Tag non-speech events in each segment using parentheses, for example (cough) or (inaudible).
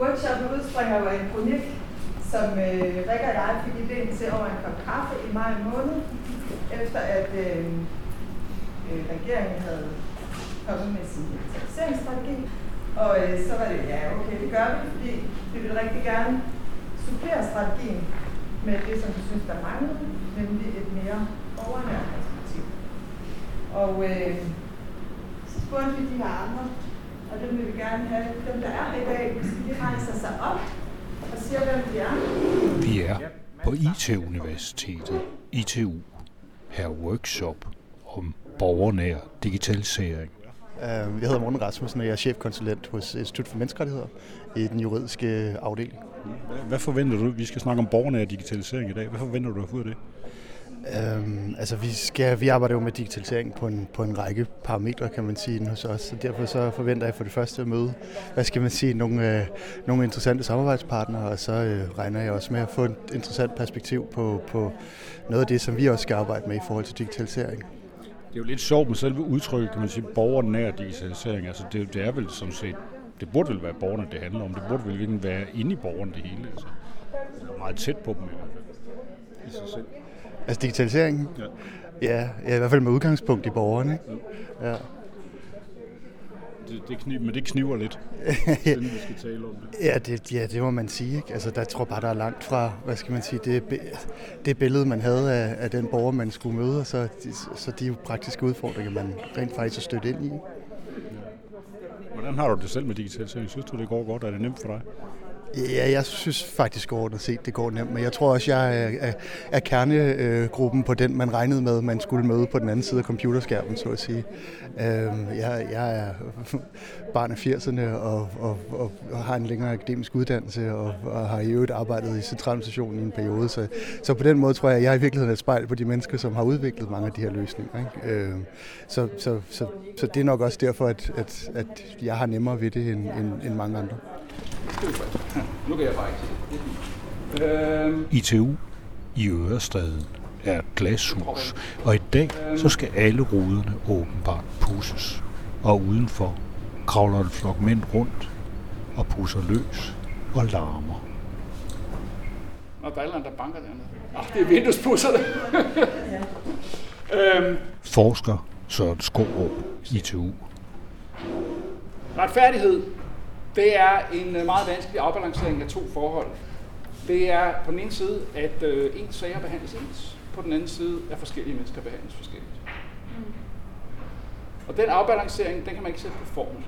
Workshoppen udspringer jo af en kronik, som øh, Rikke og jeg fik idéen til over en kop kaffe i maj måned, efter at øh, øh, regeringen havde kommet med sin digitaliseringsstrategi. Og øh, så var det, ja okay, det gør vi, fordi vi vil rigtig gerne supplere strategien med det, som vi synes, der manglede, nemlig et mere borgernært perspektiv. Og øh, så spurgte vi de her andre, og dem vil vi gerne have, dem der er her i dag, de rejser sig op og siger, hvem de er. Vi er på IT-universitetet, ITU, her workshop om borgernær digitalisering. Øh, Jeg hedder Morten Rasmussen, og jeg er chefkonsulent hos Institut for Menneskerettigheder i den juridiske afdeling. Hvad forventer du? Vi skal snakke om borgernær digitalisering i dag. Hvad forventer du at få af det? Øhm, altså vi, skal, vi arbejder jo med digitalisering på en, på en række parametre, kan man sige, hos os. Så derfor så forventer jeg for det første at møde, hvad skal man sige, nogle, øh, nogle interessante samarbejdspartnere, og så øh, regner jeg også med at få et interessant perspektiv på, på noget af det, som vi også skal arbejde med i forhold til digitalisering. Det er jo lidt sjovt med selve udtrykket, kan man sige, borgernær digitalisering. Altså det, det er vel som set, det burde vel være borgerne, det handler om. Det burde vel virkelig være inde i borgerne det hele. Altså. Eller meget tæt på dem i hvert fald. I sig selv. Altså digitaliseringen? Ja. Ja, ja i hvert fald med udgangspunkt i borgerne. Ikke? Ja. Det, det kniv, men det kniver lidt, (laughs) inden vi skal tale om det. Ja, det, ja, det må man sige. Ikke? Altså, der tror bare, der er langt fra, hvad skal man sige, det, det billede, man havde af, af den borger, man skulle møde, og så, de, så de er jo praktiske udfordringer, man rent faktisk er stødt ind i. Hvordan har du det selv med digitalisering? Synes du, det går godt? Er det nemt for dig? Ja, jeg synes faktisk overordnet set, det går nemt, men jeg tror også, jeg er, er, er kernegruppen på den, man regnede med, man skulle møde på den anden side af computerskærmen, så at sige. Øhm, Jeg, jeg er (laughs) barn af 80'erne og, og, og, og har en længere akademisk uddannelse og, og har i øvrigt arbejdet i centraladministrationen i en periode, så, så på den måde tror jeg, at jeg er i virkeligheden et spejl på de mennesker, som har udviklet mange af de her løsninger. Ikke? Øhm, Så, så, så, så det er nok også derfor, at, at, at jeg har nemmere ved det end, end, end mange andre. Nu kan jeg bare ikke se det. fint. Øhm, ITU i Ørestaden er et glashus, og i dag så skal alle ruderne åbenbart pusses. Og udenfor kravler en flok mænd rundt og pusser løs og larmer. og der er der banker dernede. Ah, det er vinduespusserne. (laughs) øhm, Forsker Søren Skorup, ITU. retfærdighed, det er en øh, meget vanskelig afbalancering af to forhold. Det er på den ene side, at øh, ens sager behandles ens. På den anden side, at forskellige mennesker behandles forskelligt. Og den afbalancering, den kan man ikke sætte på formel.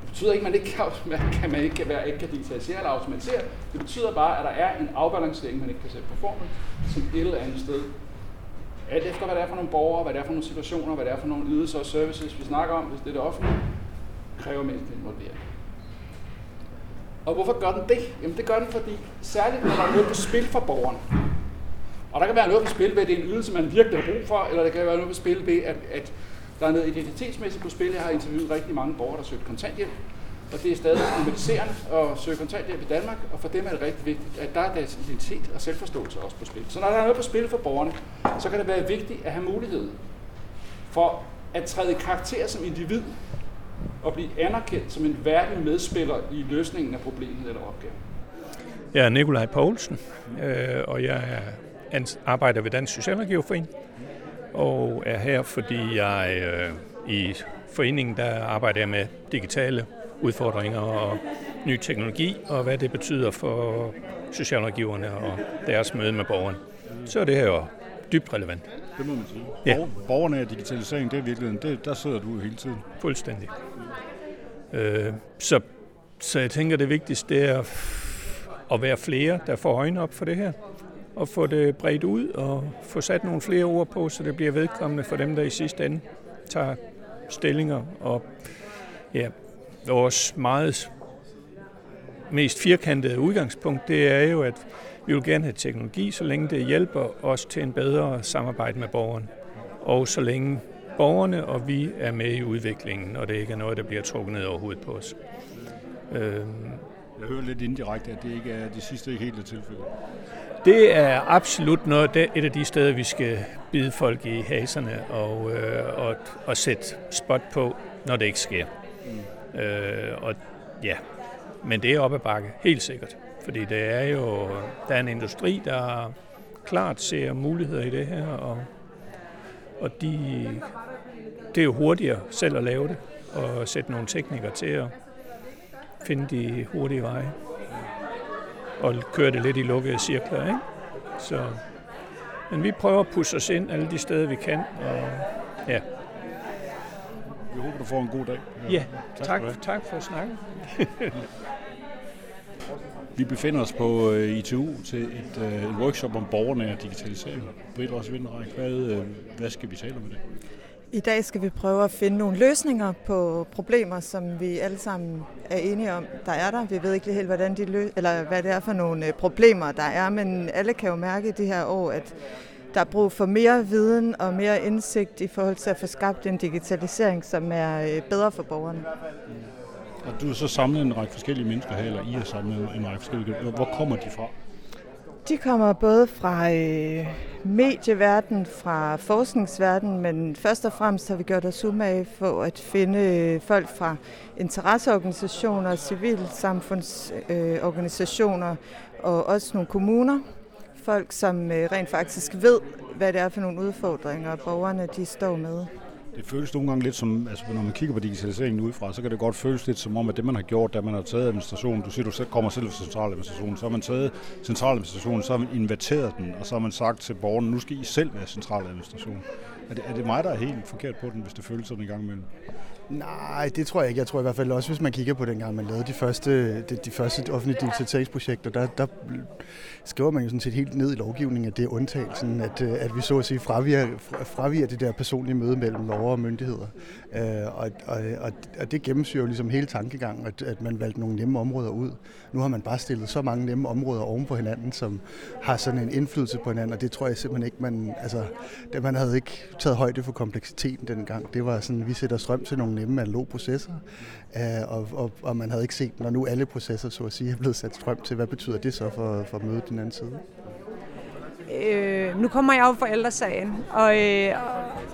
Det betyder ikke, at man ikke kan, (laughs) man kan, man ikke kan, være, ikke kan digitalisere eller automatisere. Det betyder bare, at der er en afbalancering, man ikke kan sætte på formel, som et eller andet sted. Alt efter, hvad det er for nogle borgere, hvad det er for nogle situationer, hvad det er for nogle ydelser og services, vi snakker om, hvis det er det offentlige, kræver menneskelig involvering. Og hvorfor gør den det? Jamen det gør den, fordi særligt når der er noget på spil for borgeren. Og der kan være noget på spil ved, at det er en ydelse, man virkelig har brug for, eller der kan være noget på spil ved, at, at der er noget identitetsmæssigt på spil. Jeg har interviewet rigtig mange borgere, der søger kontanthjælp, og det er stadig stigmatiserende at søge kontanthjælp i Danmark, og for dem er det rigtig vigtigt, at der er deres identitet og selvforståelse også på spil. Så når der er noget på spil for borgerne, så kan det være vigtigt at have mulighed for at træde i karakter som individ og blive anerkendt som en værdig medspiller i løsningen af problemet eller opgaven. Jeg er Nikolaj Poulsen, øh, og jeg er ans- arbejder ved Dansk Socialrådgiverforening, og er her, fordi jeg øh, i foreningen der arbejder jeg med digitale udfordringer og ny teknologi, og hvad det betyder for socialrådgiverne og deres møde med borgerne. Så er det her jo dybt relevant. Det må man sige. Ja. Borger, borgernær digitalisering, det er virkelig, det, der sidder du hele tiden. Fuldstændig. Øh, så, så jeg tænker, det vigtigste det er at være flere, der får øjnene op for det her, og få det bredt ud og få sat nogle flere ord på, så det bliver vedkommende for dem, der i sidste ende tager stillinger. Og ja, vores meget mest firkantede udgangspunkt, det er jo, at vi vil gerne have teknologi, så længe det hjælper os til en bedre samarbejde med borgeren. Og så længe borgerne og vi er med i udviklingen, og det ikke er noget, der bliver trukket ned over hovedet på os. Øhm, Jeg hører lidt indirekte, at det ikke er det sidste ikke helt er tilfældet. Det er absolut noget, det, et af de steder, vi skal bide folk i haserne og, øh, og, og sætte spot på, når det ikke sker. Mm. Øh, og ja, Men det er op ad bakke, helt sikkert. Fordi det er jo, der er en industri, der klart ser muligheder i det her, og, og de, det er jo hurtigere selv at lave det, og sætte nogle teknikere til at finde de hurtige veje, og køre det lidt i lukkede cirkler, ikke? Så, men vi prøver at pusse os ind alle de steder, vi kan, og ja. Vi håber, du får en god dag. Ja, tak, tak, tak for snakken. (laughs) Vi befinder os på øh, ITU til et, øh, et workshop om borgernær digitalisering. Britt Ros Vinderæk, hvad, øh, hvad skal vi tale om i dag? I dag skal vi prøve at finde nogle løsninger på problemer, som vi alle sammen er enige om, der er der. Vi ved ikke helt, hvordan de lø- eller hvad det er for nogle øh, problemer, der er, men alle kan jo mærke i det her år, at der er brug for mere viden og mere indsigt i forhold til at få skabt en digitalisering, som er øh, bedre for borgerne. Og du har så samlet en række forskellige mennesker her, eller I har samlet en række forskellige. Hvor kommer de fra? De kommer både fra øh, medieverdenen, fra forskningsverdenen, men først og fremmest har vi gjort os umage for at finde øh, folk fra interesseorganisationer, civilsamfundsorganisationer øh, og også nogle kommuner. Folk, som øh, rent faktisk ved, hvad det er for nogle udfordringer, borgerne de står med. Det føles nogle gange lidt som, altså når man kigger på digitaliseringen udefra, så kan det godt føles lidt som om, at det man har gjort, da man har taget administrationen, du siger, du selv kommer selv fra centraladministrationen, så har man taget centraladministrationen, så har man inverteret den, og så har man sagt til borgerne, nu skal I selv være centraladministration. Er det, er det mig, der er helt forkert på den, hvis det føles sådan en gang imellem? Nej, det tror jeg ikke. Jeg tror i hvert fald også, hvis man kigger på den gang, man lavede de første, de, de første offentlige digitaliseringsprojekter, der, der skriver man jo sådan set helt ned i lovgivningen, at det er undtagelsen, at, øh, at vi så at sige fraviger, fraviger det der personlige møde mellem lov og myndigheder. Øh, og, og, og, og det gennemsyrer jo ligesom hele tankegangen, at, at man valgte nogle nemme områder ud. Nu har man bare stillet så mange nemme områder oven på hinanden, som har sådan en indflydelse på hinanden, og det tror jeg simpelthen ikke, man, altså, det, man havde ikke taget højde for kompleksiteten dengang. Det var sådan, vi sætter strøm til nogle nemme analoge processer, øh, og, og, og man havde ikke set, når nu alle processer, så at sige, er blevet sat strøm til, hvad betyder det så for, for at møde den anden side? Øh, nu kommer jeg jo fra ældresagen, og, øh,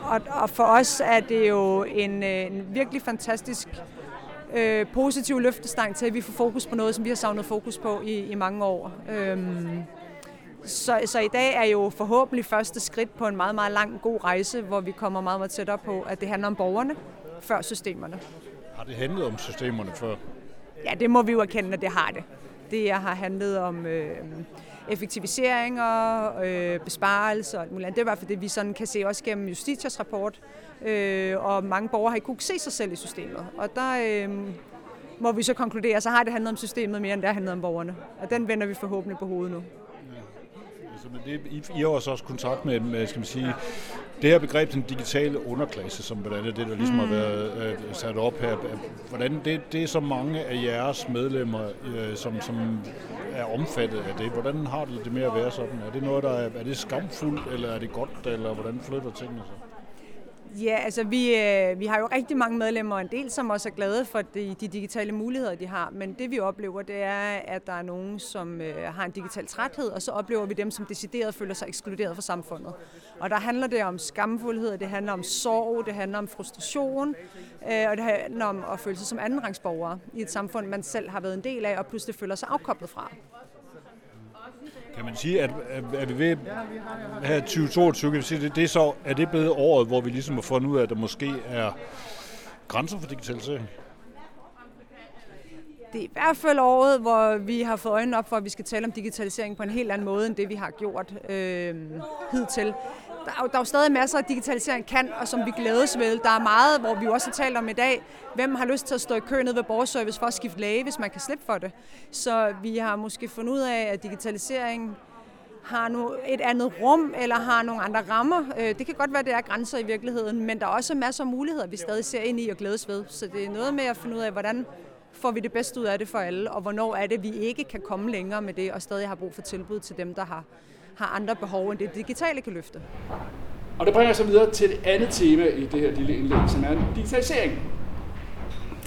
og, og for os er det jo en, øh, en virkelig fantastisk øh, positiv løftestang til, at vi får fokus på noget, som vi har savnet fokus på i, i mange år. Øhm, så, så i dag er jo forhåbentlig første skridt på en meget, meget lang, god rejse, hvor vi kommer meget, meget tættere på, at det handler om borgerne før systemerne. Har det handlet om systemerne før? Ja, det må vi jo erkende, at det har det. Det har handlet om øh, effektiviseringer, øh, besparelser og alt muligt. Det er i hvert fald det, vi sådan kan se også gennem Justitias rapport. Øh, og mange borgere har ikke kunnet se sig selv i systemet. Og der øh, må vi så konkludere, så har det handlet om systemet mere, end det har handlet om borgerne. Og den vender vi forhåbentlig på hovedet nu. Altså, men det, I, I har også også kontakt med, med, skal man sige, det her begreb, den digitale underklasse, som blandt andet det, der ligesom mm. har været uh, sat op her, hvordan det, det er så mange af jeres medlemmer, uh, som, som er omfattet af det. Hvordan har det det med at være sådan? Er det noget, der er, er det skamfuldt, eller er det godt, eller hvordan flytter tingene sig? Ja, altså vi, øh, vi har jo rigtig mange medlemmer, og en del som også er glade for de, de digitale muligheder, de har. Men det vi oplever, det er, at der er nogen, som øh, har en digital træthed, og så oplever vi dem, som decideret føler sig ekskluderet fra samfundet. Og der handler det om skamfuldhed, det handler om sorg, det handler om frustration, øh, og det handler om at føle sig som andenrangsborgere i et samfund, man selv har været en del af, og pludselig føler sig afkoblet fra. Kan man sige, at er vi ved her 2022, kan vi sige, det, det er så, er det blevet året, hvor vi ligesom har fundet ud af, at der måske er grænser for digitalisering? Det er i hvert fald året, hvor vi har fået øjnene op for, at vi skal tale om digitalisering på en helt anden måde, end det vi har gjort øh, hidtil der er, jo, der er jo stadig masser af digitalisering kan, og som vi glædes ved. Der er meget, hvor vi også har talt om i dag, hvem har lyst til at stå i kø nede ved borgerservice for at skifte læge, hvis man kan slippe for det. Så vi har måske fundet ud af, at digitalisering har nu et andet rum, eller har nogle andre rammer. Øh, det kan godt være, at det er grænser i virkeligheden, men der er også masser af muligheder, vi stadig ser ind i og glædes ved. Så det er noget med at finde ud af, hvordan får vi det bedste ud af det for alle, og hvornår er det, vi ikke kan komme længere med det, og stadig har brug for tilbud til dem, der har har andre behov, end det digitale kan løfte. Og det bringer så videre til det andet tema i det her lille indlæg, som er digitalisering.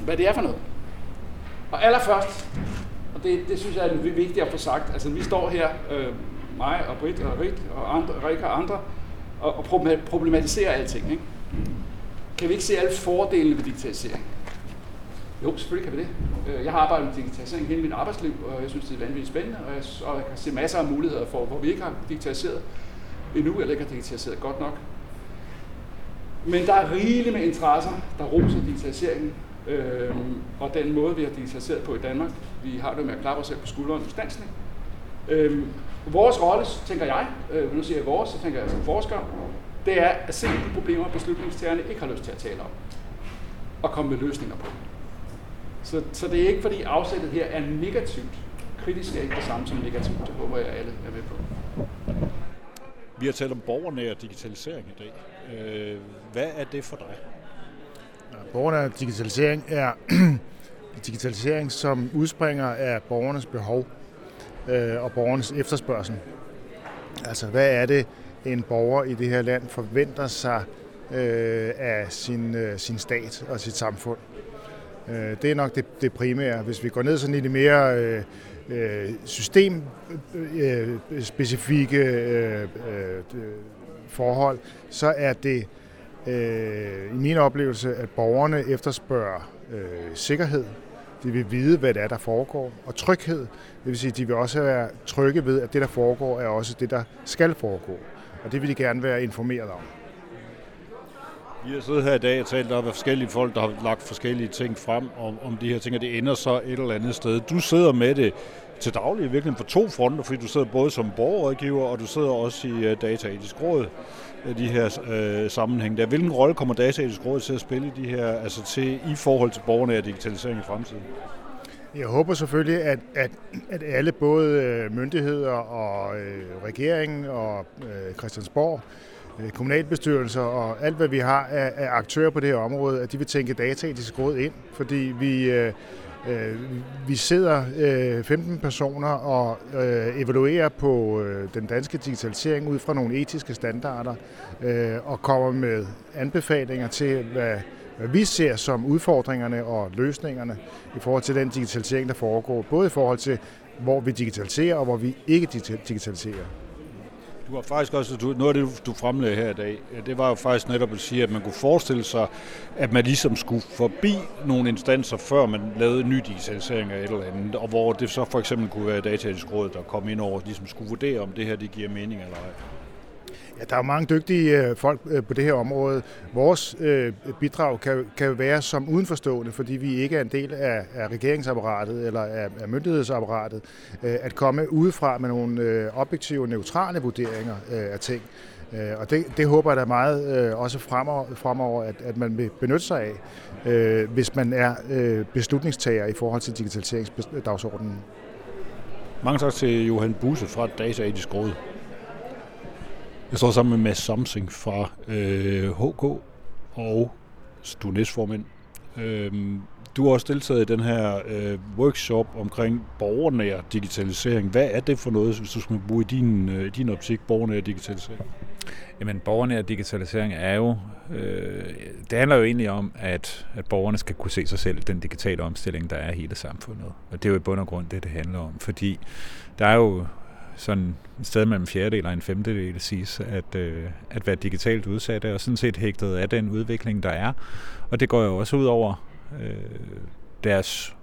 Hvad det er for noget. Og allerførst, og det, det synes jeg er vigtigt at få sagt, altså vi står her, øh, mig og Britt og Rik og andre, Rik og andre, og, og problematiserer alting. Ikke? Kan vi ikke se alle fordelene ved digitalisering? Jo, selvfølgelig kan vi det. Øh, jeg har arbejdet med digitalisering hele mit arbejdsliv, og jeg synes, det er vanvittigt spændende, og jeg, og jeg kan se masser af muligheder for, hvor vi ikke har digitaliseret endnu, eller ikke har digitaliseret godt nok. Men der er rigeligt med interesser, der roser digitaliseringen, øh, og den måde, vi har digitaliseret på i Danmark. Vi har det med at klappe os selv på skulderen ustandsligt. Øh, vores rolle, tænker jeg, øh, nu siger jeg vores, så tænker jeg som forsker, det er at se de problemer, beslutningstagerne ikke har lyst til at tale om, og komme med løsninger på. Så, så det er ikke, fordi afsættet her er negativt. Kritisk er ikke det samme som negativt. Det håber jeg, alle er med på. Vi har talt om borgernær digitalisering i dag. Øh, hvad er det for dig? Borgernær digitalisering er (clears throat) digitalisering, som udspringer af borgernes behov øh, og borgernes efterspørgsel. Altså, hvad er det, en borger i det her land forventer sig øh, af sin, øh, sin stat og sit samfund? Øh, det er nok det, det primære. Hvis vi går ned sådan i det mere øh, øh systemspecifikke øh øh, øh, øh, forhold, så er det øh, i min oplevelse, at borgerne efterspørger øh, sikkerhed. De vil vide, hvad det er, der foregår. Og tryghed, det vil sige, at de vil også være trygge ved, at det, der foregår, er også det, der skal foregå. Og det vil de gerne være informeret om. Vi har siddet her i dag og talt om forskellige folk, der har lagt forskellige ting frem om, om de her ting, og det ender så et eller andet sted. Du sidder med det til daglig virkelig på to fronter, fordi du sidder både som borgerrådgiver, og du sidder også i øh, uh, Dataetisk Råd, øh, de her øh, sammenhæng der. Hvilken rolle kommer Dataetisk Råd til at spille i de her, altså til, i forhold til borgerne og digitalisering i fremtiden? Jeg håber selvfølgelig, at, at, at alle, både øh, myndigheder og øh, regeringen og øh, Christiansborg, Øh, Øh, kommunalbestyrelser og alt, hvad vi har af, af aktører på det her område, at de vil tænke dataetisk råd ind, fordi vi, øh, øh vi sidder øh, 15 personer og øh, evaluerer på øh, den danske digitalisering ud fra nogle etiske standarder øh, og kommer med anbefalinger til, hvad, hvad vi ser som udfordringerne og løsningerne i forhold til den digitalisering, der foregår, både i forhold til, hvor vi digitaliserer og hvor vi ikke digitaliserer. Du har faktisk også, du, noget af det, du fremlagde her i dag, det var jo faktisk netop at sige, at man kunne forestille sig, at man ligesom skulle forbi nogle instanser, før man lavede en ny digitalisering af et eller andet, og hvor det så for eksempel kunne være dataetisk råd, der kom ind over, ligesom skulle vurdere, om det her det giver mening eller ej. Der er mange dygtige øh, folk øh, på det her område. Vores øh, bidrag kan, kan være som udenforstående, fordi vi ikke er en del af, af regeringsapparatet eller af, af myndighedsapparatet, at komme udefra med nogle objektive, neutrale vurderinger af ting. Og det, det håber jeg da meget også fremover, fremover at, at man vil benytte sig af, hvis man er beslutningstager i forhold til digitaliseringsdagsordenen. Mange tak til Johan Busse fra Data Etisk Råd. Jeg står sammen med Mads Samsing fra øh, HK og du er næstformand. Øh, du har også deltaget i den her øh, workshop omkring borgernær digitalisering. Hvad er det for noget, hvis du skal bruge i din, øh, din optik, borgernær digitalisering? Jamen, borgernær digitalisering er jo, øh, det handler jo egentlig om, at, at borgerne skal kunne se sig selv den digitale omstilling, der er i hele samfundet. Og det er jo i bund og grund det, det handler om. Fordi der er jo sådan et sted mellem en fjerdedel og en femtedel siges at, øh, at være digitalt udsatte, og sådan set hægtet af den udvikling, der er. Og det går jo også ud over øh, deres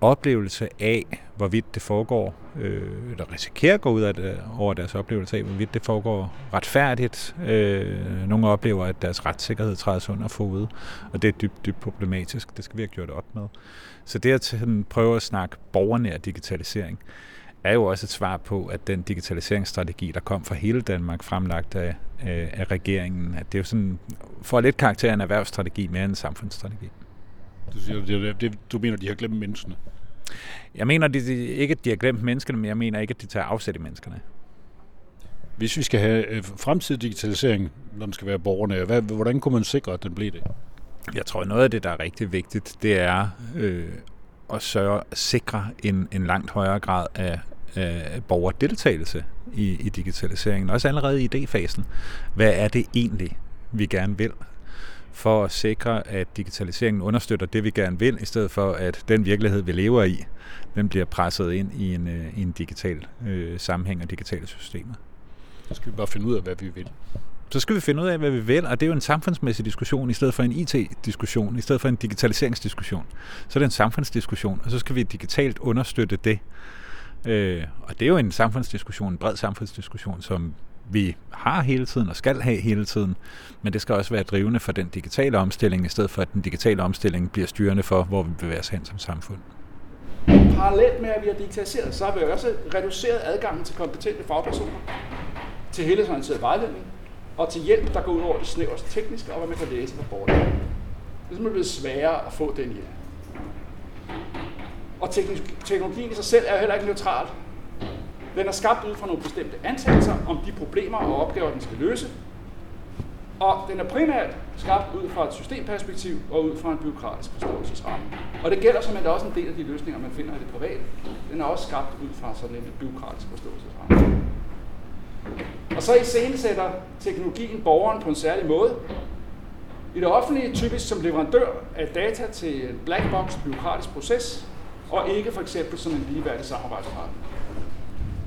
oplevelse af, hvorvidt det foregår, øh, eller risikerer at gå ud af det, over deres oplevelse af, hvorvidt det foregår retfærdigt. Øh, nogle oplever, at deres retssikkerhed trædes under fod, og det er dybt, dybt problematisk. Det skal vi have gjort op med. Så det at prøve at snakke borgernær digitalisering, er jo også et svar på, at den digitaliseringsstrategi, der kom fra hele Danmark, fremlagt af, af regeringen, at det er jo sådan, for lidt karakter en erhvervsstrategi mere end en samfundsstrategi. Du, siger, det, det, du mener, de har glemt menneskene? Jeg mener de, de, ikke, at de har glemt menneskene, men jeg mener ikke, at de tager afsæt i menneskerne. Hvis vi skal have øh, fremtidig digitalisering, når den skal være borgerne, hvad, hvordan kunne man sikre, at den bliver det? Jeg tror, noget af det, der er rigtig vigtigt, det er øh, at sørge, at sikre en, en langt højere grad af, øh, borgerdeltagelse i, i digitaliseringen, også allerede i idéfasen. Hvad er det egentlig, vi gerne vil? For at sikre, at digitaliseringen understøtter det, vi gerne vil, i stedet for, at den virkelighed, vi lever i, den bliver presset ind i en, øh, i en digital øh, sammenhæng og digitale systemer. Så skal vi bare finde ud af, hvad vi vil så skal vi finde ud af, hvad vi vil, og det er jo en samfundsmæssig diskussion i stedet for en IT-diskussion, i stedet for en digitaliseringsdiskussion. Så er det en samfundsdiskussion, og så skal vi digitalt understøtte det. Øh, og det er jo en samfundsdiskussion, en bred samfundsdiskussion, som vi har hele tiden og skal have hele tiden, men det skal også være drivende for den digitale omstilling, i stedet for at den digitale omstilling bliver styrende for, hvor vi bevæger os hen som samfund. Parallelt med, at vi har digitaliseret, så har vi også reduceret adgangen til kompetente fagpersoner, til helhedsorienteret vejledning og til hjælp, der går ud over det snæverst tekniske og hvad man kan læse på bordet. Det er simpelthen blevet sværere at få den hjælp. Og teknologien i sig selv er jo heller ikke neutral. Den er skabt ud fra nogle bestemte antagelser om de problemer og opgaver, den skal løse. Og den er primært skabt ud fra et systemperspektiv og ud fra en byråkratisk forståelsesramme. Og det gælder som også en del af de løsninger, man finder i det private. Den er også skabt ud fra sådan en byråkratisk forståelsesramme. Og så iscenesætter teknologien borgeren på en særlig måde. I det offentlige typisk som leverandør af data til en black box byråkratisk proces, og ikke for eksempel som en ligeværdig samarbejdspartner.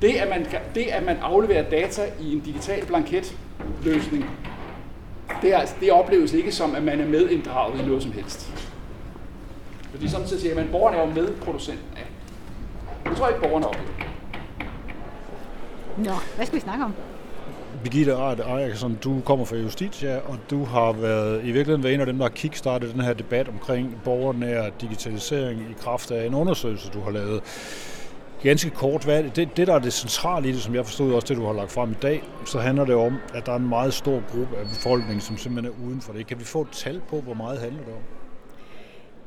Det at, man, det, at man afleverer data i en digital blanketløsning, det, er, altså- det opleves ikke som, at man er medinddraget i noget som helst. Fordi samtidig siger man, at borgerne er jo medproducenten af. Det tror jeg ikke, borgerne oplever. Nå, hvad skal vi snakke om? Birgitte Art Eriksson, du kommer fra Justitia, og du har været, i virkeligheden været en af dem, der har kickstartet den her debat omkring borgernær digitalisering i kraft af en undersøgelse, du har lavet. Ganske kort, hvad det, det der er det centrale i det, som jeg forstod også det, du har lagt frem i dag, så handler det om, at der er en meget stor gruppe af befolkningen, som simpelthen er uden for det. Kan vi få et tal på, hvor meget handler det om?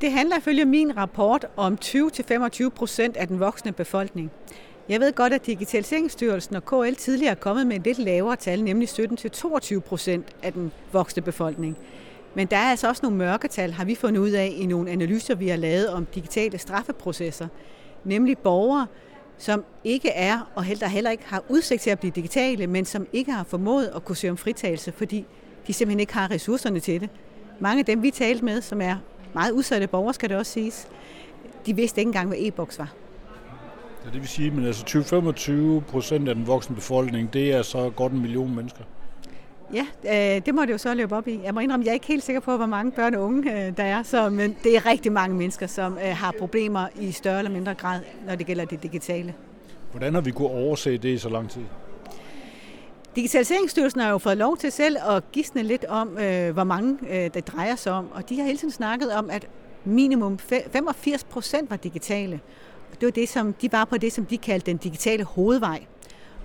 Det handler ifølge min rapport om 20-25 procent af den voksne befolkning. Jeg ved godt, at Digitaliseringsstyrelsen og KL tidligere er kommet med et lidt lavere tal, nemlig 17-22 procent af den voksne befolkning. Men der er altså også nogle mørketal, har vi fundet ud af i nogle analyser, vi har lavet om digitale straffeprocesser. Nemlig borgere, som ikke er, og heller, heller ikke har udsigt til at blive digitale, men som ikke har formået at kunne søge om fritagelse, fordi de simpelthen ikke har ressourcerne til det. Mange af dem, vi talte med, som er meget udsatte borgere, skal det også siges, de vidste ikke engang, hvad e-boks var. Ja, det vil sige, at altså 20-25 procent af den voksne befolkning, det er så godt en million mennesker. Ja, øh, det må det jo så løbe op i. Jeg må indrømme, jeg er ikke helt sikker på, hvor mange børn og unge øh, der er, så, men det er rigtig mange mennesker, som øh, har problemer i større eller mindre grad, når det gælder det digitale. Hvordan har vi kunnet overse det i så lang tid? Digitaliseringsstyrelsen har jo fået lov til selv at gisne lidt om, hvor mange det drejer sig om, og de har hele tiden snakket om, at minimum 85 procent var digitale. Det var det, som, de var på det, som de kaldte den digitale hovedvej.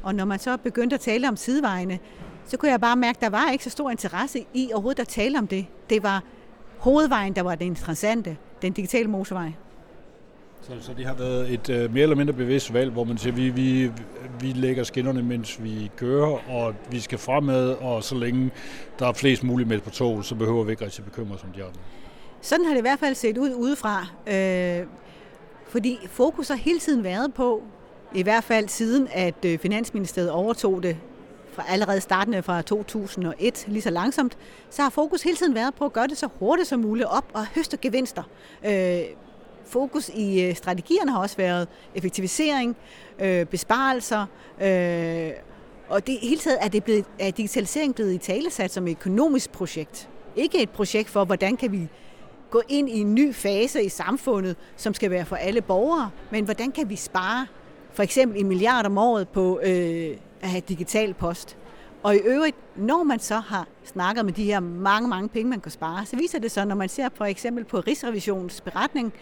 Og når man så begyndte at tale om sidevejene, så kunne jeg bare mærke, at der var ikke så stor interesse i overhovedet at tale om det. Det var hovedvejen, der var det interessante, den digitale motorvej. Så, så det har været et uh, mere eller mindre bevidst valg, hvor man siger, vi, vi, vi lægger skinnerne, mens vi kører, og vi skal fremad, og så længe der er flest muligt med på tog, så behøver vi ikke rigtig bekymre os om de andre. Sådan har det i hvert fald set ud udefra. Øh, fordi fokus har hele tiden været på, i hvert fald siden at øh, Finansministeriet overtog det fra allerede startende fra 2001, lige så langsomt, så har fokus hele tiden været på at gøre det så hurtigt som muligt op og høste gevinster. Øh, fokus i øh, strategierne har også været effektivisering, øh, besparelser, øh, og det hele taget er, det blevet, er digitalisering blevet i talesat som et økonomisk projekt. Ikke et projekt for, hvordan kan vi gå ind i en ny fase i samfundet, som skal være for alle borgere, men hvordan kan vi spare for eksempel en milliard om året på øh, at have digital post. Og i øvrigt, når man så har snakket med de her mange, mange penge, man kan spare, så viser det sig, når man ser for eksempel på Rigsrevisionens beretning,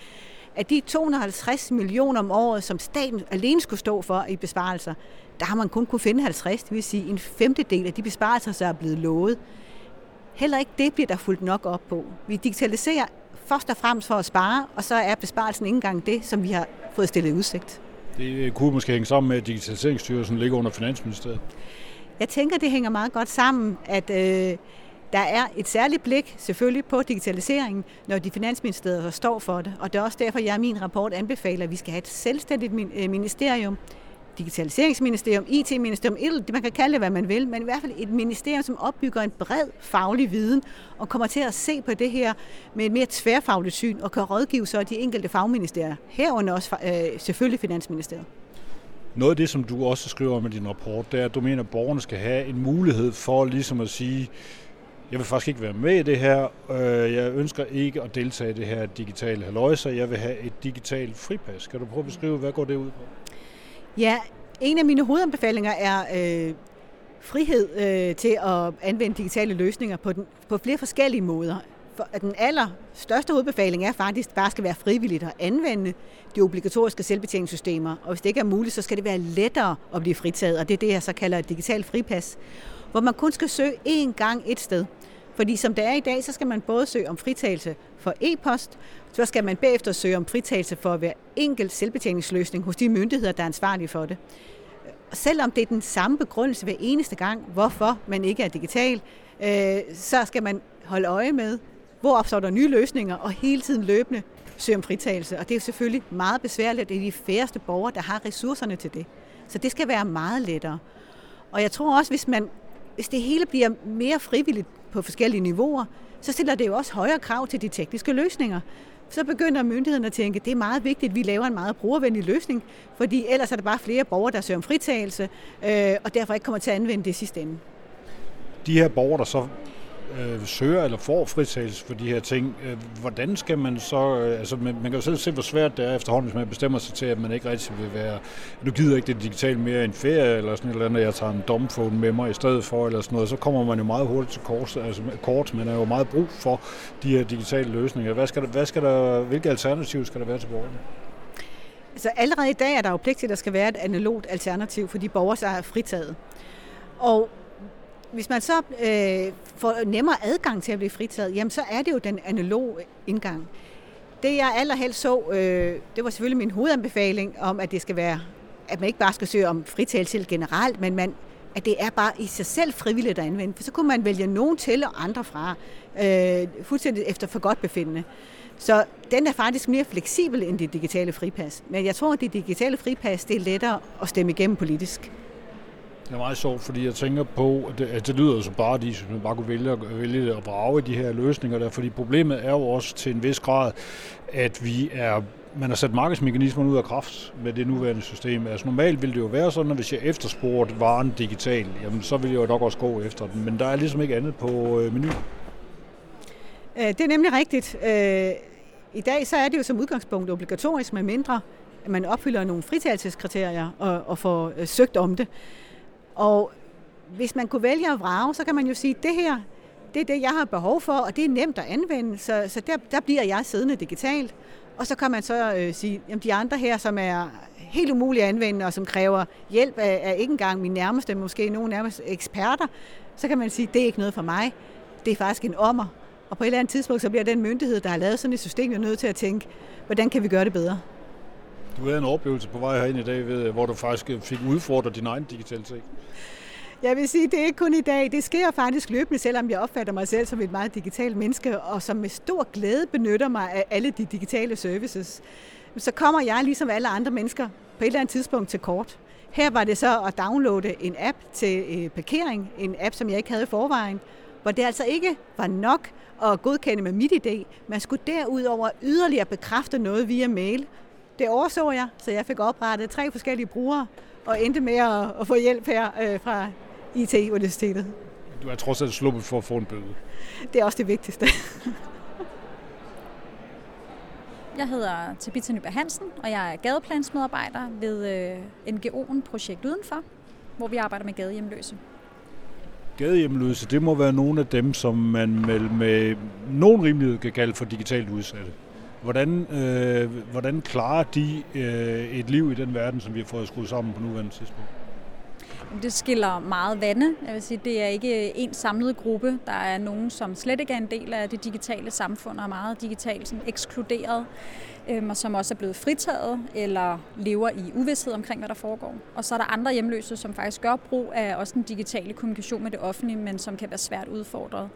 at de 250 millioner om året, som staten alene skulle stå for i besparelser, der har man kun kunne finde 50, det vil sige en femtedel af de besparelser, der er blevet lovet. Heller ikke det bliver der fuldt nok op på. Vi digitaliserer først og fremmest for at spare, og så er besparelsen ikke engang det, som vi har fået stillet udsigt. Det kunne måske hænge sammen med, at Digitaliseringsstyrelsen ligger under Finansministeriet. Jeg tænker, det hænger meget godt sammen, at øh, der er et særligt blik selvfølgelig på digitaliseringen, når de finansministerier står for det. Og det er også derfor, jeg i min rapport anbefaler, at vi skal have et selvstændigt øh, ministerium, digitaliseringsministerium, IT-ministerium, man kan kalde det, hvad man vil, men i hvert fald et ministerium, som opbygger en bred faglig viden og kommer til at se på det her med et mere tværfagligt syn og kan rådgive så de enkelte fagministerier, herunder også øh, selvfølgelig Finansministeriet. Noget af det, som du også skriver om i din rapport, det er, at du mener, at borgerne skal have en mulighed for ligesom at sige, jeg vil faktisk ikke være med i det her, øh, jeg ønsker ikke at deltage i det her digitale haløjse, jeg vil have et digitalt fripas. Kan du prøve at beskrive, hvad går det ud på? Ja, en af mine hovedanbefalinger er øh, frihed øh, til at anvende digitale løsninger på, den, på flere forskellige måder. For at den allerstørste hovedbefaling er faktisk, at det bare skal være frivilligt at anvende de obligatoriske selvbetjeningssystemer. Og hvis det ikke er muligt, så skal det være lettere at blive fritaget, og det er det, jeg så kalder et digitalt fripas, hvor man kun skal søge én gang et sted. Fordi som det er i dag, så skal man både søge om fritagelse for e-post, så skal man bagefter søge om fritagelse for hver enkelt selvbetjeningsløsning hos de myndigheder, der er ansvarlige for det. Selvom det er den samme begrundelse hver eneste gang, hvorfor man ikke er digital, øh, så skal man holde øje med, hvor opstår der nye løsninger, og hele tiden løbende søge om fritagelse. Og det er selvfølgelig meget besværligt, det er de færreste borgere, der har ressourcerne til det. Så det skal være meget lettere. Og jeg tror også, hvis, man, hvis det hele bliver mere frivilligt på forskellige niveauer, så stiller det jo også højere krav til de tekniske løsninger. Så begynder myndighederne at tænke, at det er meget vigtigt, at vi laver en meget brugervenlig løsning, fordi ellers er der bare flere borgere, der søger om fritagelse, øh, og derfor ikke kommer til at anvende det sidste ende. De her borgere, der så øh, søger eller får fritagelse for de her ting, øh, hvordan skal man så, øh, altså man, man kan jo selv se, hvor svært det er efterhånden, hvis man bestemmer sig til, at man ikke rigtig vil være, du gider ikke det digitale mere en ferie, eller sådan et eller andet, jeg tager en domfone med mig i stedet for, eller sådan noget, så kommer man jo meget hurtigt til kort, altså kort man er jo meget brug for de her digitale løsninger. Hvad skal der, hvad skal der, hvilke alternativer skal der være til borgerne? Altså allerede i dag er der jo pligt til, at der skal være et analogt alternativ for de borgere, der er fritaget. Og hvis man så øh, får nemmere adgang til at blive fritaget, jamen så er det jo den analoge indgang. Det jeg allerhelst så, øh, det var selvfølgelig min hovedanbefaling om, at det skal være, at man ikke bare skal søge om fritagelse generelt, men man, at det er bare i sig selv frivilligt at anvende. For så kunne man vælge nogen til og andre fra, øh, fuldstændig efter for godt befindende. Så den er faktisk mere fleksibel end det digitale fripas. Men jeg tror, at det digitale fripas det er lettere at stemme igennem politisk. Det er meget sjovt, fordi jeg tænker på, at det, at det lyder så bare, at man bare kunne vælge, vælge at brage de her løsninger der, fordi problemet er jo også til en vis grad, at vi er man har sat markedsmekanismerne ud af kraft med det nuværende system. Altså normalt ville det jo være sådan, at hvis jeg efterspurgte varen digitalt, jamen så ville jeg jo nok også gå efter den. Men der er ligesom ikke andet på øh, menuen. Øh, det er nemlig rigtigt. Øh, I dag så er det jo som udgangspunkt obligatorisk med mindre, man opfylder nogle fritagelseskriterier og, og får øh, søgt om det. Og hvis man kunne vælge at vrage, så kan man jo sige, det her, det er det, jeg har behov for, og det er nemt at anvende, så, så der, der bliver jeg siddende digitalt. Og så kan man så øh, sige, at de andre her, som er helt umulige at anvende, og som kræver hjælp af, af ikke engang min nærmeste, måske nogle nærmest eksperter, så kan man sige, at det er ikke noget for mig. Det er faktisk en ommer. Og på et eller andet tidspunkt, så bliver den myndighed, der har lavet sådan et system, jo nødt til at tænke, hvordan kan vi gøre det bedre? Du havde en oplevelse på vej herind i dag, ved, hvor du faktisk fik udfordret din egen digitalitet. Jeg vil sige, det er ikke kun i dag. Det sker faktisk løbende, selvom jeg opfatter mig selv som et meget digitalt menneske, og som med stor glæde benytter mig af alle de digitale services. Så kommer jeg, ligesom alle andre mennesker, på et eller andet tidspunkt til kort. Her var det så at downloade en app til øh, parkering, en app, som jeg ikke havde i forvejen, hvor det altså ikke var nok at godkende med mit idé. Man skulle derudover yderligere bekræfte noget via mail, det overså jeg, så jeg fik oprettet tre forskellige brugere, og endte med at, at få hjælp her øh, fra IT-universitetet. Du er trods alt sluppet for at få en bøde. Det er også det vigtigste. Jeg hedder Tabitha Nyberg Hansen, og jeg er gadeplansmedarbejder ved øh, NGO'en Projekt Udenfor, hvor vi arbejder med gadehjemløse. Gadehjemløse, det må være nogle af dem, som man med, med nogen rimelighed kan kalde for digitalt udsatte. Hvordan, øh, hvordan klarer de øh, et liv i den verden, som vi har fået skruet sammen på nuværende tidspunkt? Det skiller meget vande. Jeg vil sige, det er ikke en samlet gruppe. Der er nogen, som slet ikke er en del af det digitale samfund og er meget digitalt sådan ekskluderet, øhm, og som også er blevet fritaget eller lever i uvidshed omkring, hvad der foregår. Og så er der andre hjemløse, som faktisk gør brug af også den digitale kommunikation med det offentlige, men som kan være svært udfordret.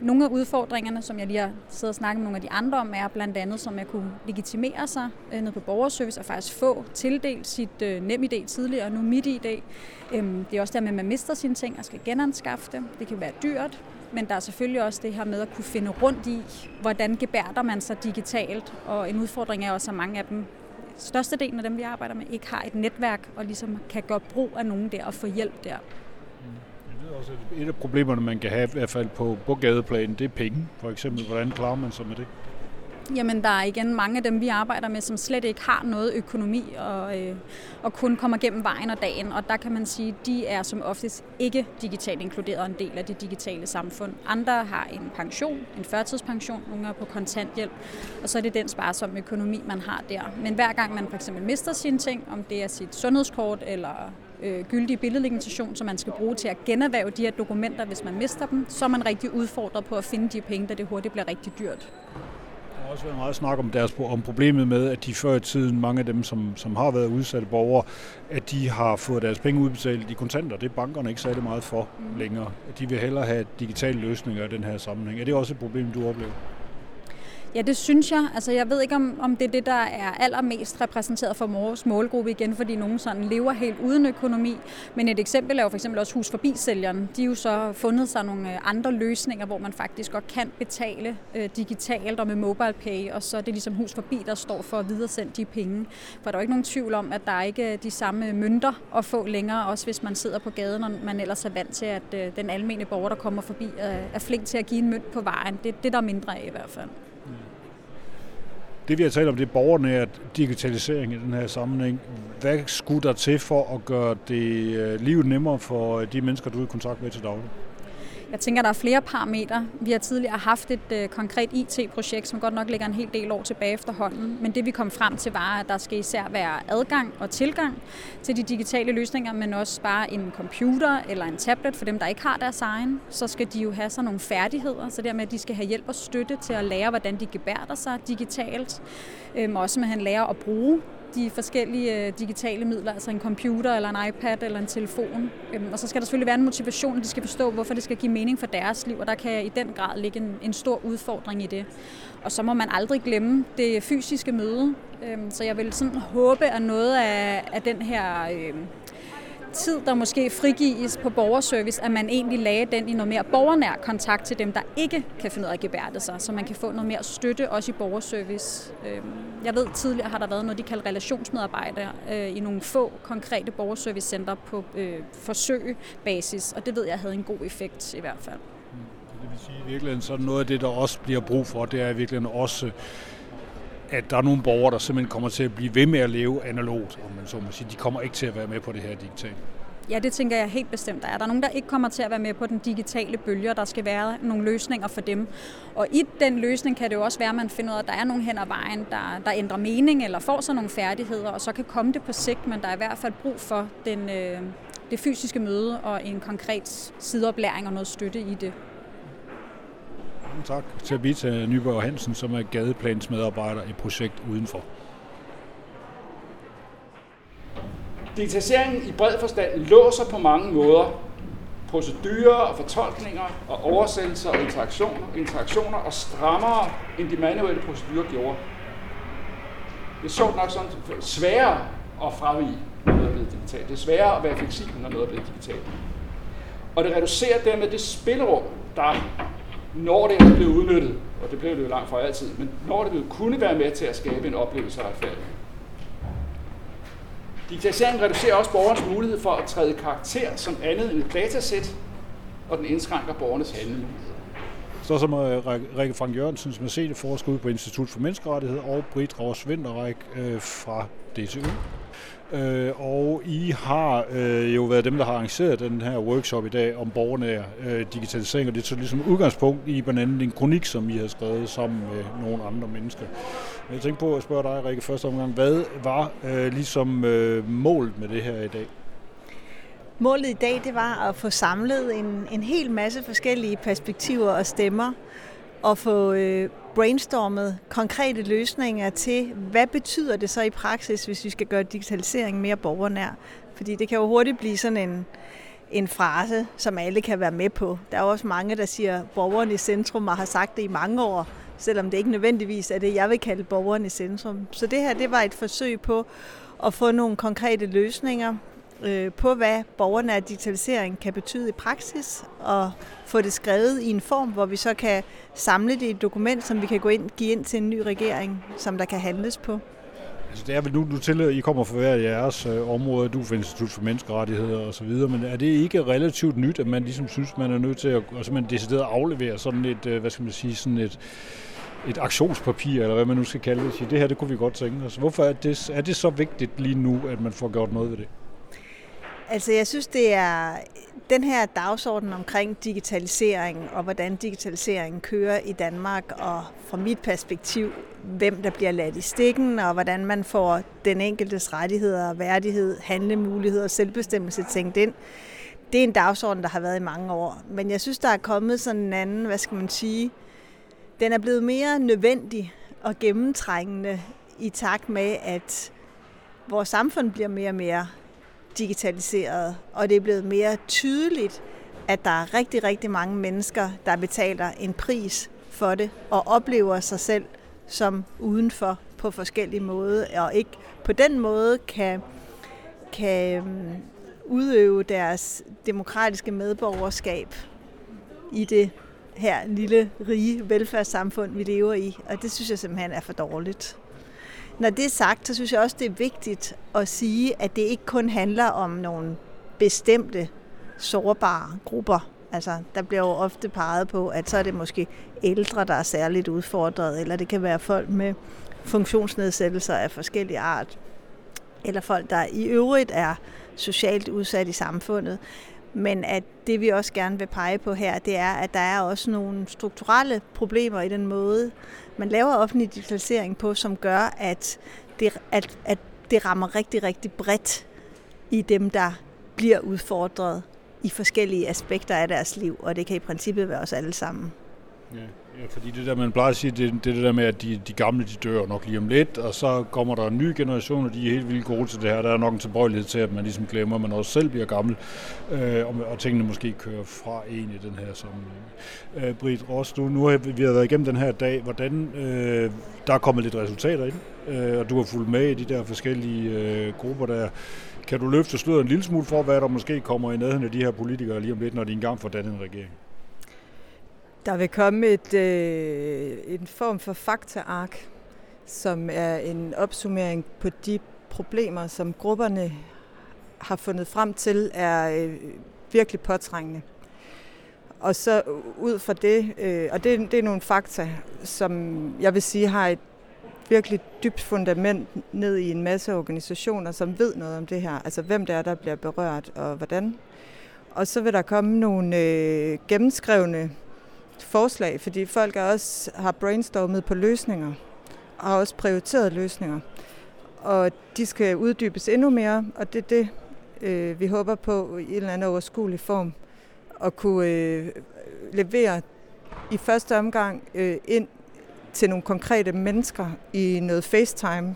Nogle af udfordringerne, som jeg lige har siddet og snakket med nogle af de andre om, er blandt andet, som at kunne legitimere sig øh, ned på borgerservice og faktisk få tildelt sit øh, NemID tidligere, og nu MitID. Øhm, det er også der med, at man mister sine ting og skal genanskaffe det. Det kan være dyrt, men der er selvfølgelig også det her med at kunne finde rundt i, hvordan gebærder man sig digitalt. Og en udfordring er også, at mange af dem størstedelen af dem, vi arbejder med, ikke har et netværk og ligesom kan gøre brug af nogen der og få hjælp der. Også, et af problemerne, man kan have i hvert fald på, på gadeplanen, det er penge. For eksempel, hvordan klarer man sig med det? Jamen, der er igen mange af dem, vi arbejder med, som slet ikke har noget økonomi og, øh, og kun kommer gennem vejen og dagen. Og der kan man sige, at de er som oftest ikke digitalt inkluderet en del af det digitale samfund. Andre har en pension, en førtidspension, nogle er på kontanthjælp, og så er det den sparsomme økonomi, man har der. Men hver gang man for eksempel mister sine ting, om det er sit sundhedskort eller øh, gyldig billedlegitimation, som man skal bruge til at generhverve de her dokumenter, hvis man mister dem, så er man rigtig udfordret på at finde de penge, da det hurtigt bliver rigtig dyrt. Der har også været meget snak om, deres, om problemet med, at de før i tiden, mange af dem, som, som har været udsatte borgere, at de har fået deres penge udbetalt i kontanter. Det er bankerne ikke særlig meget for mm. længere. De vil hellere have digitale løsninger i den her sammenhæng. Er det også et problem, du oplever? Ja, det synes jeg. Altså, jeg ved ikke, om, om det er det, der er allermest repræsenteret for vores målgruppe igen, fordi nogen sådan lever helt uden økonomi. Men et eksempel er jo for eksempel også Hus forbi sælgeren. De har jo så fundet sig nogle øh, andre løsninger, hvor man faktisk godt kan betale øh, digitalt og med mobile pay, og så er det ligesom Hus forbi, der står for at videresende de penge. For der er jo ikke nogen tvivl om, at der er ikke øh, de samme mønter at få længere, også hvis man sidder på gaden, og man ellers er vant til, at øh, den almindelige borger, der kommer forbi, er flink til at give en mønt på vejen. Det, det der er mindre af i hvert fald. Det vi har talt om, det er borgernært digitalisering i den her sammenhæng. Hvad skulle der til for at gøre det øh, livet nemmere for øh, de mennesker, du er i kontakt med til daglig? Jeg tænker, der er flere parametre. Vi har tidligere haft et øh, konkret IT-projekt, som godt nok ligger en hel del år tilbage efterhånden. Men det vi kom frem til var, at der skal især være adgang og tilgang til de digitale løsninger, men også bare en computer eller en tablet for dem, der ikke har deres egen. Så skal de jo have sådan nogle færdigheder, så dermed at de skal have hjælp og støtte til at lære, hvordan de gebærder sig digitalt. Øhm, også med at han lærer at bruge de forskellige øh, digitale midler, altså en computer eller en iPad eller en telefon. Øhm, og så skal der selvfølgelig være en motivation, de skal forstå, hvorfor det skal give mening for deres liv, og der kan i den grad ligge en, en stor udfordring i det. Og så må man aldrig glemme det fysiske møde. Øhm, så jeg vil sådan håbe, at noget af, af den her øhm, tid, der måske frigives på borgerservice, at man egentlig lagde den i noget mere borgernær kontakt til dem, der ikke kan finde ud af at gebærde sig, så man kan få noget mere støtte også i borgerservice. Øhm, jeg ved, tidligere har der været noget, de kalder relationsmedarbejdere øh, i nogle få konkrete borgerservicecenter på øh, forsøgbasis, og det ved jeg havde en god effekt i hvert fald. Mm. Det vil sige, at virkeligheden, så noget af det, der også bliver brug for, det er virkelig også at der er nogle borgere, der simpelthen kommer til at blive ved med at leve analogt, om man så må sige. De kommer ikke til at være med på det her digitale. Ja, det tænker jeg helt bestemt, der er. Der er nogen, der ikke kommer til at være med på den digitale bølge, og der skal være nogle løsninger for dem. Og i den løsning kan det jo også være, at man finder ud af, at der er nogen hen ad vejen, der, der ændrer mening eller får sig nogle færdigheder, og så kan komme det på sigt, men der er i hvert fald brug for den, øh, det fysiske møde og en konkret sideoplæring og noget støtte i det. Tak til Abita Nyborg Hansen, som er gadeplansmedarbejder i projekt Udenfor. Digitaliseringen i bred forstand låser på mange måder procedurer og fortolkninger og oversættelser og interaktioner, interaktioner og strammere, end de manuelle procedurer gjorde. Det er sjovt nok sådan sværere at fravige, når noget er blevet digitalt. Det er sværere at være fleksibel, når noget er blevet digitalt. Og det reducerer dermed det spillerum, der når det er udnyttet, og det blev det jo langt fra altid, men når det kunne være med til at skabe en oplevelse af retfærdighed. Digitaliseringen reducerer også borgerens mulighed for at træde karakter som andet end et datasæt, og den indskrænker borgernes handlemuligheder. Så som uh, Rikke Frank Jørgensen, som er set forsker på Institut for Menneskerettighed, og Britt Ravs Vinterræk øh, fra DTU. Øh, og I har øh, jo været dem, der har arrangeret den her workshop i dag om borgernær øh, digitalisering, og det er så ligesom udgangspunkt i blandt andet en kronik, som I har skrevet sammen med nogle andre mennesker. Jeg tænkte på at spørge dig, Rikke, første omgang, hvad var øh, ligesom øh, målet med det her i dag? Målet i dag, det var at få samlet en, en hel masse forskellige perspektiver og stemmer, og få øh, brainstormet konkrete løsninger til, hvad betyder det så i praksis, hvis vi skal gøre digitalisering mere borgernær? Fordi det kan jo hurtigt blive sådan en, en frase, som alle kan være med på. Der er også mange, der siger borgeren i centrum, og har sagt det i mange år, selvom det ikke nødvendigvis er det, jeg vil kalde borgeren i centrum. Så det her, det var et forsøg på at få nogle konkrete løsninger øh, på, hvad borgernær digitalisering kan betyde i praksis, og få det skrevet i en form, hvor vi så kan samle det i et dokument, som vi kan gå ind, give ind til en ny regering, som der kan handles på. Altså det er vel nu, nu til, I kommer fra hver jeres øh, område, du for Institut for Menneskerettigheder og så videre, men er det ikke relativt nyt, at man ligesom synes, man er nødt til at altså man decideret aflevere sådan et, øh, hvad skal man sige, sådan et, et aktionspapir, eller hvad man nu skal kalde det, sige, det her, det kunne vi godt tænke os. Hvorfor er det, er det så vigtigt lige nu, at man får gjort noget ved det? Altså jeg synes, det er den her dagsorden omkring digitalisering og hvordan digitaliseringen kører i Danmark, og fra mit perspektiv, hvem der bliver ladt i stikken, og hvordan man får den enkeltes rettigheder, værdighed, handlemuligheder og selvbestemmelse tænkt ind. Det er en dagsorden, der har været i mange år. Men jeg synes, der er kommet sådan en anden, hvad skal man sige, den er blevet mere nødvendig og gennemtrængende i takt med, at vores samfund bliver mere og mere digitaliseret, og det er blevet mere tydeligt, at der er rigtig, rigtig mange mennesker, der betaler en pris for det, og oplever sig selv som udenfor på forskellige måder, og ikke på den måde kan, kan øhm, udøve deres demokratiske medborgerskab i det her lille, rige velfærdssamfund, vi lever i. Og det synes jeg simpelthen er for dårligt. Når det er sagt, så synes jeg også, det er vigtigt at sige, at det ikke kun handler om nogle bestemte sårbare grupper. Altså, der bliver jo ofte peget på, at så er det måske ældre, der er særligt udfordret, eller det kan være folk med funktionsnedsættelser af forskellige art, eller folk, der i øvrigt er socialt udsat i samfundet. Men at det vi også gerne vil pege på her, det er, at der er også nogle strukturelle problemer i den måde, man laver offentlig digitalisering på, som gør, at det, at, at det rammer rigtig, rigtig bredt i dem, der bliver udfordret i forskellige aspekter af deres liv, og det kan i princippet være os alle sammen. Ja. Ja, fordi det der, man plejer at sige, det, det, det der med, at de, de gamle, de dør nok lige om lidt, og så kommer der en ny generation, og de er helt vildt gode til det her. Der er nok en tilbøjelighed til, at man ligesom glemmer, at man også selv bliver gammel, øh, og, og tingene måske kører fra en i den her sammenhæng. Øh, Britt Ross, nu, nu har vi har været igennem den her dag. Hvordan, øh, der er kommet lidt resultater ind, øh, og du har fulgt med i de der forskellige øh, grupper der. Kan du løfte sløret en lille smule for, hvad der måske kommer i nærheden af de her politikere lige om lidt, når de engang får dannet en regering? Der vil komme et, øh, en form for faktaark, som er en opsummering på de problemer, som grupperne har fundet frem til, er øh, virkelig påtrængende. Og så ud fra det, øh, og det, det er nogle fakta, som jeg vil sige har et virkelig dybt fundament ned i en masse organisationer, som ved noget om det her. Altså hvem det er, der bliver berørt og hvordan. Og så vil der komme nogle øh, gennemskrevne forslag, fordi folk er også har brainstormet på løsninger og har også prioriteret løsninger. Og de skal uddybes endnu mere, og det er det, øh, vi håber på i en eller anden overskuelig form at kunne øh, levere i første omgang øh, ind til nogle konkrete mennesker i noget FaceTime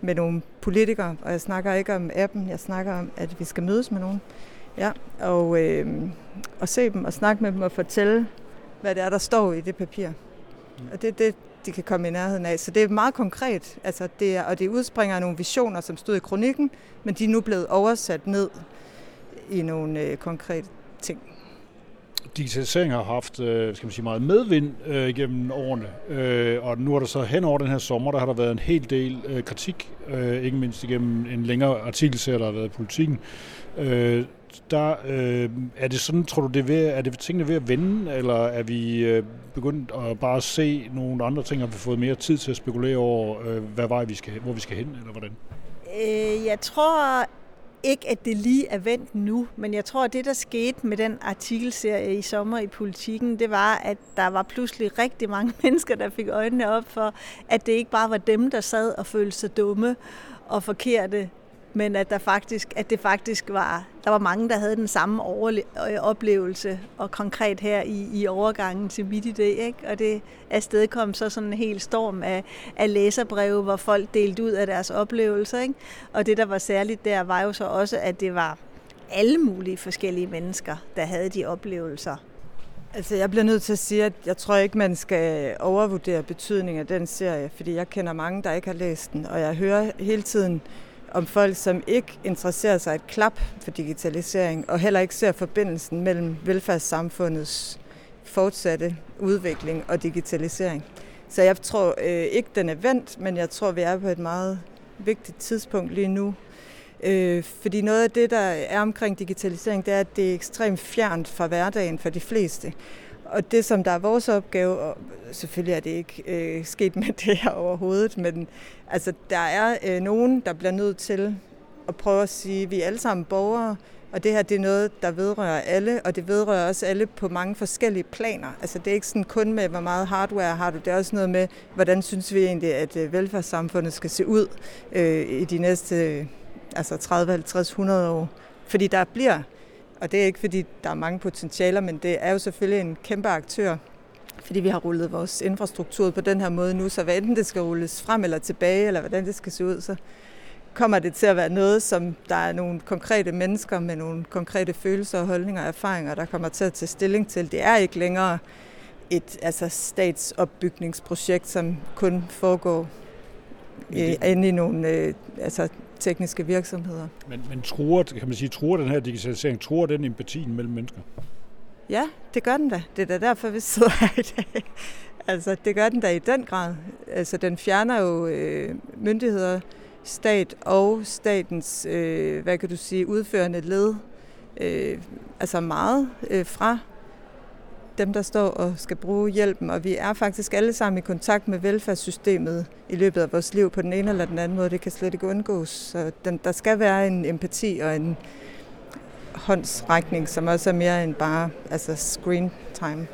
med nogle politikere, og jeg snakker ikke om appen, jeg snakker om, at vi skal mødes med nogen. Ja, og, øh, og se dem og snakke med dem og fortælle, hvad det er, der står i det papir. Og det er det, de kan komme i nærheden af. Så det er meget konkret, altså det er, og det udspringer af nogle visioner, som stod i kronikken, men de er nu blevet oversat ned i nogle øh, konkrete ting. Digitalisering har haft øh, skal man sige, meget medvind øh, gennem årene, øh, og nu er der så hen over den her sommer, der har der været en hel del øh, kritik, øh, ikke mindst igennem en længere artikelserie, der har været i politikken, øh, der øh, er det sådan, tror du, det er, ved, er det tingene ved at vende, eller er vi øh, begyndt at bare se nogle andre ting, og vi fået mere tid til at spekulere over, øh, hvad vej vi skal, hvor vi skal hen, eller hvordan? Øh, jeg tror ikke, at det lige er vendt nu, men jeg tror, at det, der skete med den artikelserie i sommer i politikken, det var, at der var pludselig rigtig mange (laughs) mennesker, der fik øjnene op for, at det ikke bare var dem, der sad og følte sig dumme og forkerte, men at, der faktisk, at det faktisk var, der var mange, der havde den samme overle- øh, oplevelse, og konkret her i, i overgangen til midt i det, ikke? og det afstedkom så sådan en hel storm af, af læserbreve, hvor folk delte ud af deres oplevelser, ikke? og det, der var særligt der, var jo så også, at det var alle mulige forskellige mennesker, der havde de oplevelser. Altså, jeg bliver nødt til at sige, at jeg tror ikke, man skal overvurdere betydningen af den serie, fordi jeg kender mange, der ikke har læst den, og jeg hører hele tiden om folk, som ikke interesserer sig et klap for digitalisering, og heller ikke ser forbindelsen mellem velfærdssamfundets fortsatte udvikling og digitalisering. Så jeg tror øh, ikke, den er vendt, men jeg tror, vi er på et meget vigtigt tidspunkt lige nu. Øh, fordi noget af det, der er omkring digitalisering, det er, at det er ekstremt fjernt fra hverdagen for de fleste. Og det, som der er vores opgave, og selvfølgelig er det ikke øh, sket med (laughs) det her overhovedet, men altså, der er øh, nogen, der bliver nødt til at prøve at sige, at vi er alle sammen borgere, og det her det er noget, der vedrører alle, og det vedrører også alle på mange forskellige planer. Altså det er ikke sådan kun med, hvor meget hardware har du, det er også noget med, hvordan synes vi egentlig, at øh, velfærdssamfundet skal se ud øh, i de næste altså 30, 50, 100 år. Fordi der bliver, og det er ikke fordi, der er mange potentialer, men det er jo selvfølgelig en kæmpe aktør, fordi vi har rullet vores infrastruktur på den her måde nu, så hvad enten det skal rulles frem eller tilbage, eller hvordan det skal se ud, så kommer det til at være noget, som der er nogle konkrete mennesker med nogle konkrete følelser, holdninger og erfaringer, der kommer til at tage stilling til. Det er ikke længere et altså statsopbygningsprojekt, som kun foregår det... inde i nogle øh, altså, tekniske virksomheder. Men, men truer, kan man sige, truer den her digitalisering, truer den empatien mellem mennesker? Ja, det gør den da. Det er da derfor, vi sidder her i dag. Altså, det gør den da i den grad. Altså, den fjerner jo øh, myndigheder, stat og statens, øh, hvad kan du sige, udførende led, øh, altså meget øh, fra dem, der står og skal bruge hjælpen, og vi er faktisk alle sammen i kontakt med velfærdssystemet i løbet af vores liv på den ene eller den anden måde. Det kan slet ikke undgås. Så den, der skal være en empati og en håndsrækning, som også er mere end bare altså screen time.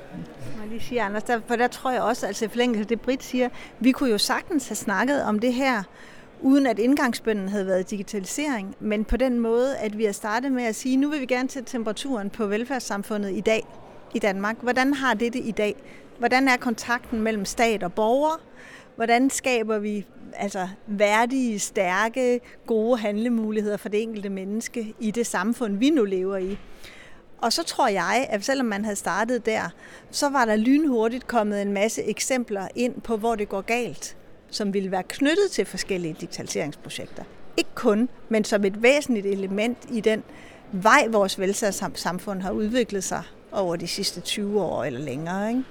Jeg lige sige, Anders, der, for der tror jeg også, altså forlængelse det, Britt siger, vi kunne jo sagtens have snakket om det her, uden at indgangsbønden havde været digitalisering, men på den måde, at vi har startet med at sige, nu vil vi gerne tage temperaturen på velfærdssamfundet i dag i Danmark. Hvordan har det det i dag? Hvordan er kontakten mellem stat og borger? Hvordan skaber vi altså værdige, stærke, gode handlemuligheder for det enkelte menneske i det samfund, vi nu lever i? Og så tror jeg, at selvom man havde startet der, så var der lynhurtigt kommet en masse eksempler ind på, hvor det går galt, som ville være knyttet til forskellige digitaliseringsprojekter. Ikke kun, men som et væsentligt element i den vej, vores velfærdssamfund har udviklet sig over de sidste 20 år eller længere. Ikke?